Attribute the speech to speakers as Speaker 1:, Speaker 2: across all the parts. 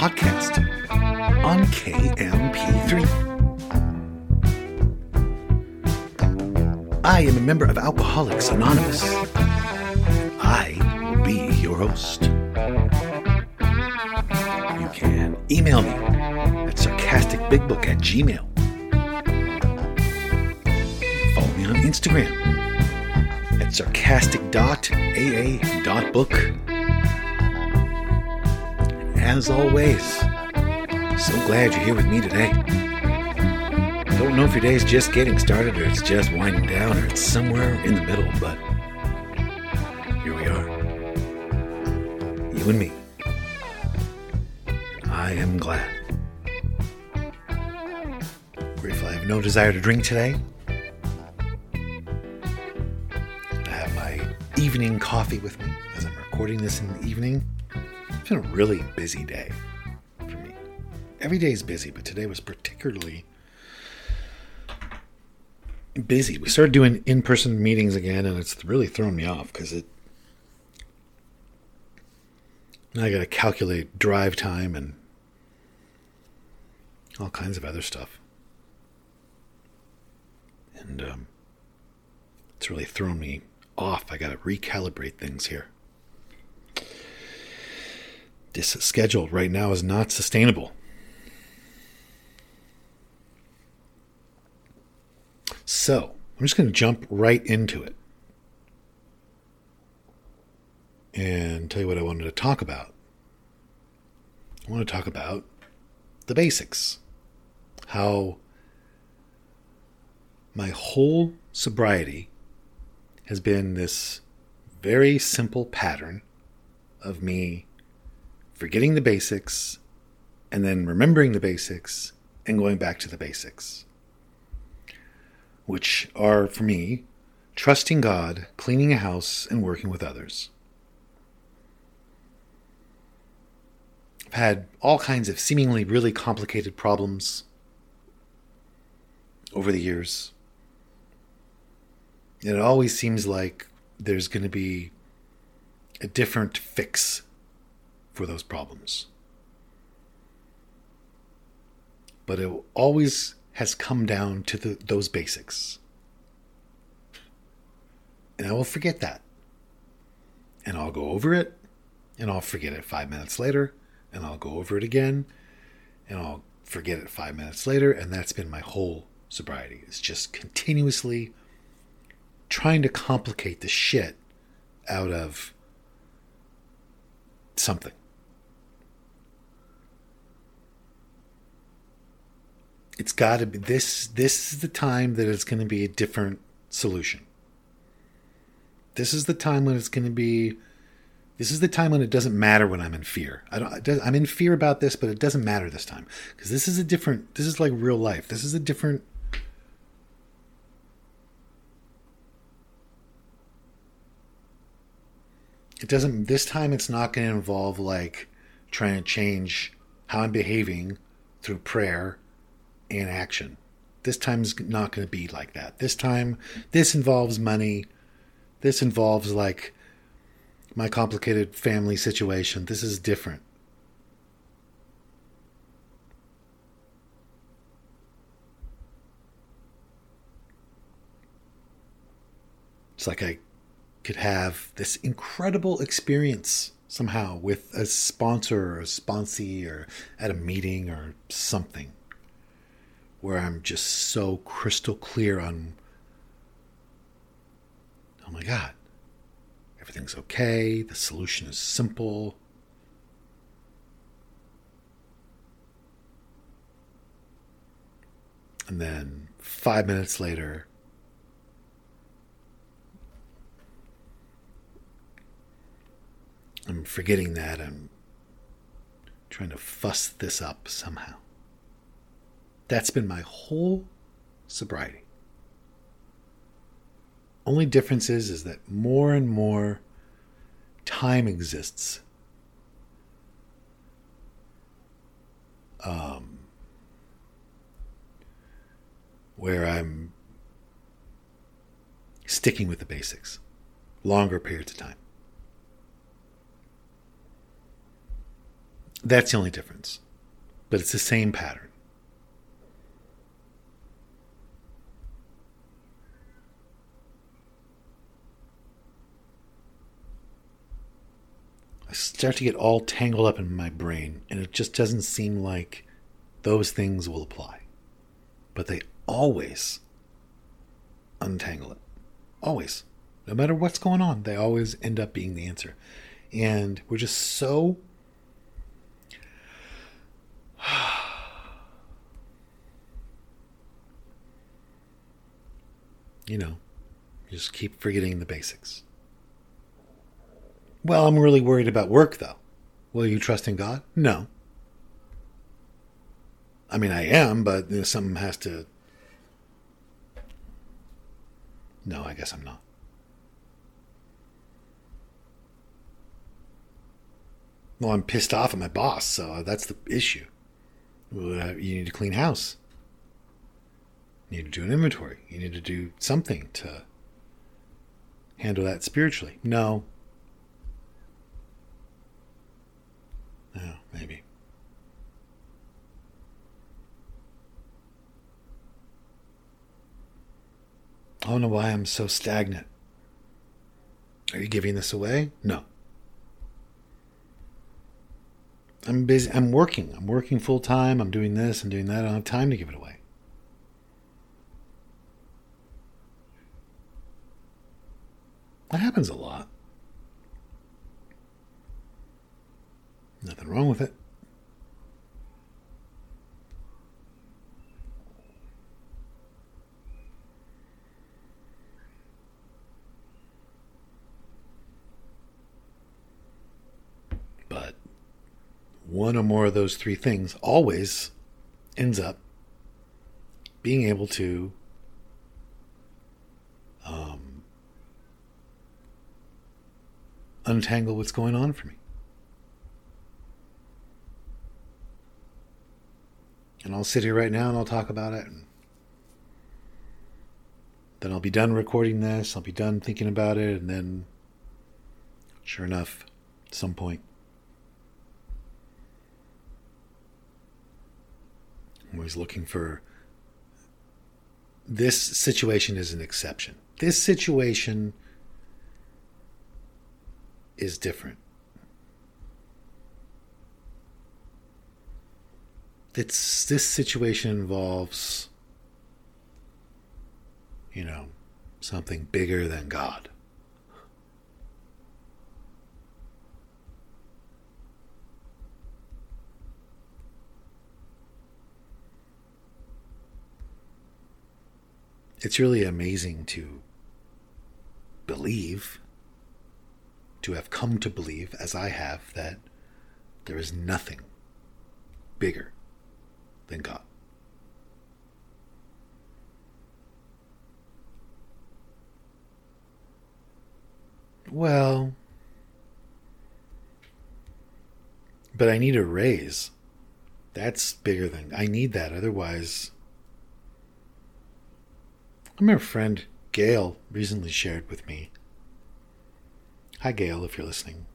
Speaker 1: Podcast on KMP3. I am a member of Alcoholics Anonymous. I will be your host. You can email me at sarcasticbigbook at gmail. Follow me on Instagram at sarcastic.aa.book. As always, so glad you're here with me today. Don't know if your day is just getting started or it's just winding down or it's somewhere in the middle, but here we are. You and me. I am glad. Grateful I have no desire to drink today. I have my evening coffee with me as I'm recording this in the evening. Been a really busy day for me. Every day is busy, but today was particularly busy. We started doing in person meetings again, and it's really thrown me off because it. Now I got to calculate drive time and all kinds of other stuff. And um, it's really thrown me off. I got to recalibrate things here. This schedule right now is not sustainable. So, I'm just going to jump right into it and tell you what I wanted to talk about. I want to talk about the basics. How my whole sobriety has been this very simple pattern of me forgetting the basics and then remembering the basics and going back to the basics, which are for me trusting God, cleaning a house, and working with others. I've had all kinds of seemingly really complicated problems over the years. And it always seems like there's going to be a different fix for those problems. But it always has come down to the, those basics. And I will forget that. And I'll go over it, and I'll forget it five minutes later, and I'll go over it again, and I'll forget it five minutes later, and that's been my whole sobriety. It's just continuously trying to complicate the shit out of something. It's got to be this this is the time that it's going to be a different solution. This is the time when it's going to be this is the time when it doesn't matter when I'm in fear. I don't, I'm in fear about this, but it doesn't matter this time because this is a different. This is like real life. This is a different. It doesn't. This time, it's not going to involve like trying to change how I'm behaving through prayer and action. This time's not going to be like that. This time, this involves money. This involves like my complicated family situation. This is different. It's like I could have this incredible experience somehow with a sponsor or a sponsee or at a meeting or something where I'm just so crystal clear on, oh my God, everything's okay, the solution is simple. And then five minutes later, I'm forgetting that. I'm trying to fuss this up somehow. That's been my whole sobriety. Only difference is, is that more and more time exists. Um, where I'm sticking with the basics longer periods of time. That's the only difference. But it's the same pattern. I start to get all tangled up in my brain, and it just doesn't seem like those things will apply. But they always untangle it. Always. No matter what's going on, they always end up being the answer. And we're just so. you know, just keep forgetting the basics. Well, I'm really worried about work, though. Will you trust in God? No. I mean, I am, but you know, something has to. No, I guess I'm not. Well, I'm pissed off at my boss, so that's the issue. Uh, you need to clean house. You need to do an inventory. You need to do something to handle that spiritually. No, Yeah, maybe. I don't know why I'm so stagnant. Are you giving this away? No. I'm busy. I'm working. I'm working full time. I'm doing this. I'm doing that. I don't have time to give it away. That happens a lot. Nothing wrong with it. But one or more of those three things always ends up being able to um, untangle what's going on for me. And I'll sit here right now and I'll talk about it. Then I'll be done recording this. I'll be done thinking about it. And then, sure enough, at some point, I'm always looking for. This situation is an exception. This situation is different. It's this situation involves you know something bigger than god. It's really amazing to believe to have come to believe as i have that there is nothing bigger than God. Well, but I need a raise. That's bigger than I need that. Otherwise, I remember a friend Gail recently shared with me. Hi, Gail, if you're listening.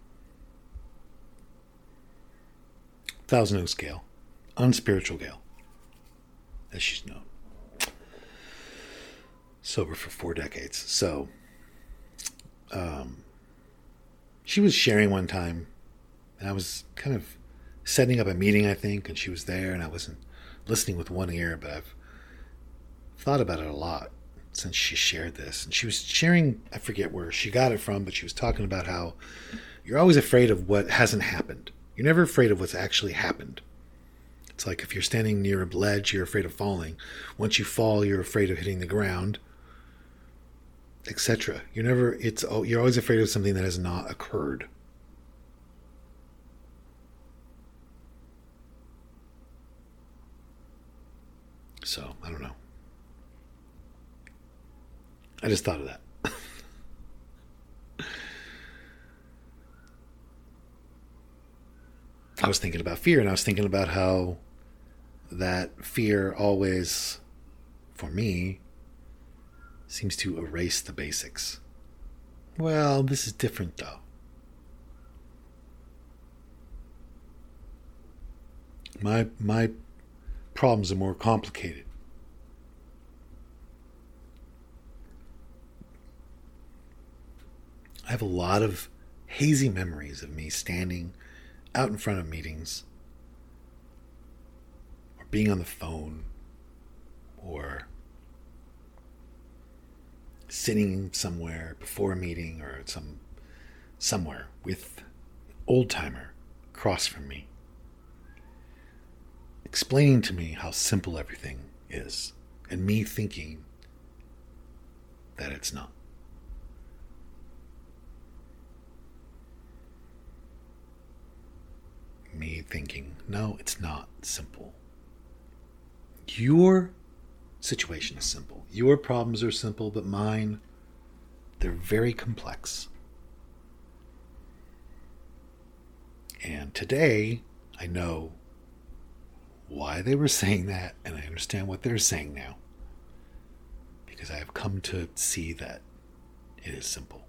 Speaker 1: Thousand Oaks Gail, unspiritual Gail as she's known. Sober for four decades. So, um, she was sharing one time, and I was kind of setting up a meeting, I think, and she was there, and I wasn't listening with one ear, but I've thought about it a lot since she shared this. And she was sharing, I forget where she got it from, but she was talking about how you're always afraid of what hasn't happened. You're never afraid of what's actually happened. It's like if you're standing near a ledge, you're afraid of falling. Once you fall, you're afraid of hitting the ground, etc. You're never it's oh, you're always afraid of something that has not occurred. So, I don't know. I just thought of that. I was thinking about fear and I was thinking about how that fear always, for me, seems to erase the basics. Well, this is different though. My my problems are more complicated. I have a lot of hazy memories of me standing out in front of meetings or being on the phone or sitting somewhere before a meeting or some somewhere with old timer across from me explaining to me how simple everything is and me thinking that it's not me thinking, no, it's not simple. Your situation is simple. Your problems are simple, but mine, they're very complex. And today, I know why they were saying that, and I understand what they're saying now. Because I have come to see that it is simple.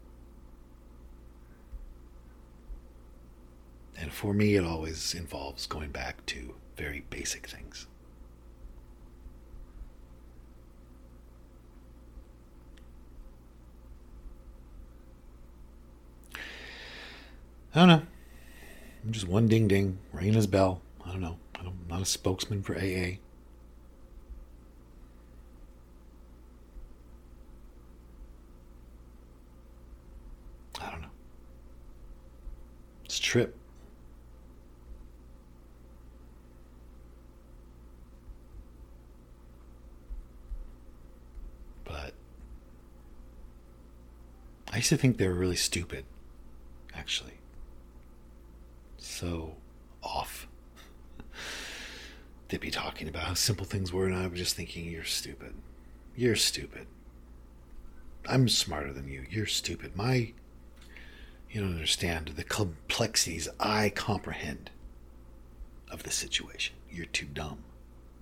Speaker 1: And for me, it always involves going back to very basic things. I don't know. I'm just one ding ding, ringing his bell. I don't know. I'm not a spokesman for AA. I don't know. It's a trip. Used to think they were really stupid, actually. So off. They'd be talking about how simple things were, and I was just thinking, you're stupid. You're stupid. I'm smarter than you. You're stupid. My. You don't understand the complexities I comprehend of the situation. You're too dumb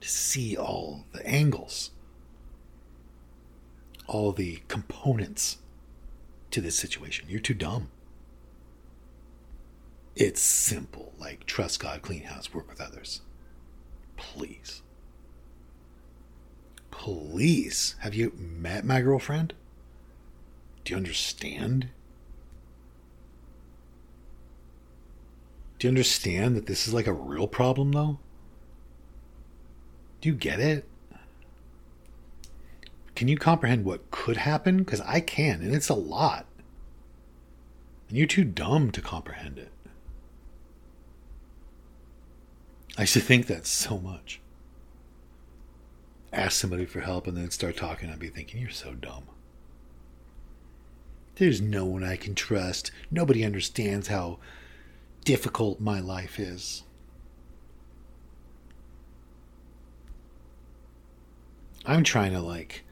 Speaker 1: to see all the angles, all the components to this situation. You're too dumb. It's simple, like trust God, clean house, work with others. Please. Please. Have you met my girlfriend? Do you understand? Do you understand that this is like a real problem, though? Do you get it? Can you comprehend what could happen? Because I can, and it's a lot. And you're too dumb to comprehend it. I used to think that so much. Ask somebody for help and then start talking, I'd be thinking, you're so dumb. There's no one I can trust. Nobody understands how difficult my life is. I'm trying to like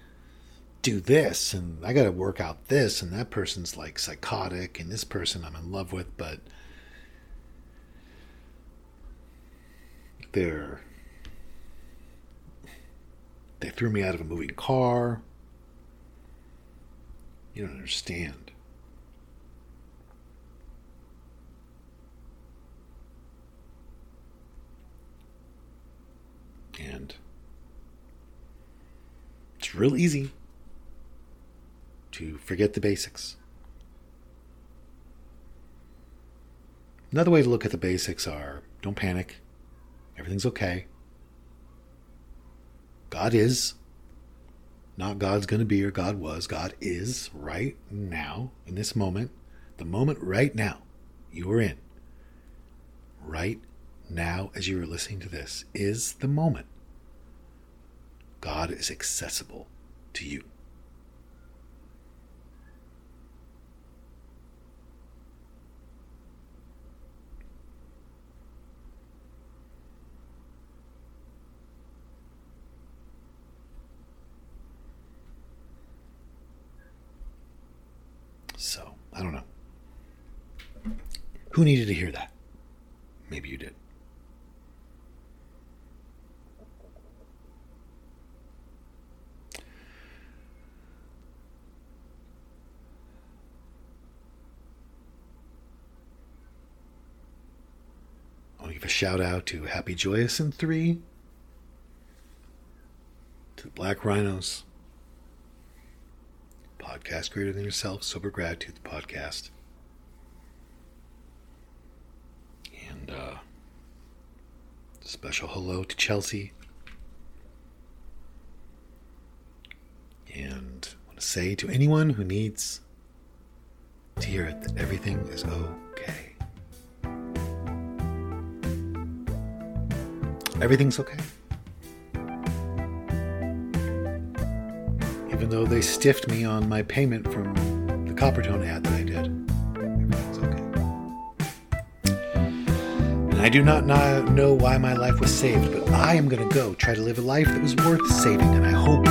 Speaker 1: do this and I got to work out this and that person's like psychotic and this person I'm in love with but they're they threw me out of a moving car. You don't understand. And it's real easy to forget the basics. Another way to look at the basics are don't panic. Everything's okay. God is. Not God's going to be or God was. God is right now, in this moment. The moment right now you are in. Right now, as you are listening to this, is the moment. God is accessible to you. I don't know. Who needed to hear that? Maybe you did. I want to give a shout out to Happy Joyous and Free, to the Black Rhinos, podcast greater than yourself, Sober Gratitude, the podcast. And uh, special hello to Chelsea. And I want to say to anyone who needs to hear it that everything is okay. Everything's okay. Even though they stiffed me on my payment from the Coppertone ad that I did, everything's okay. And I do not know why my life was saved, but I am going to go try to live a life that was worth saving, and I hope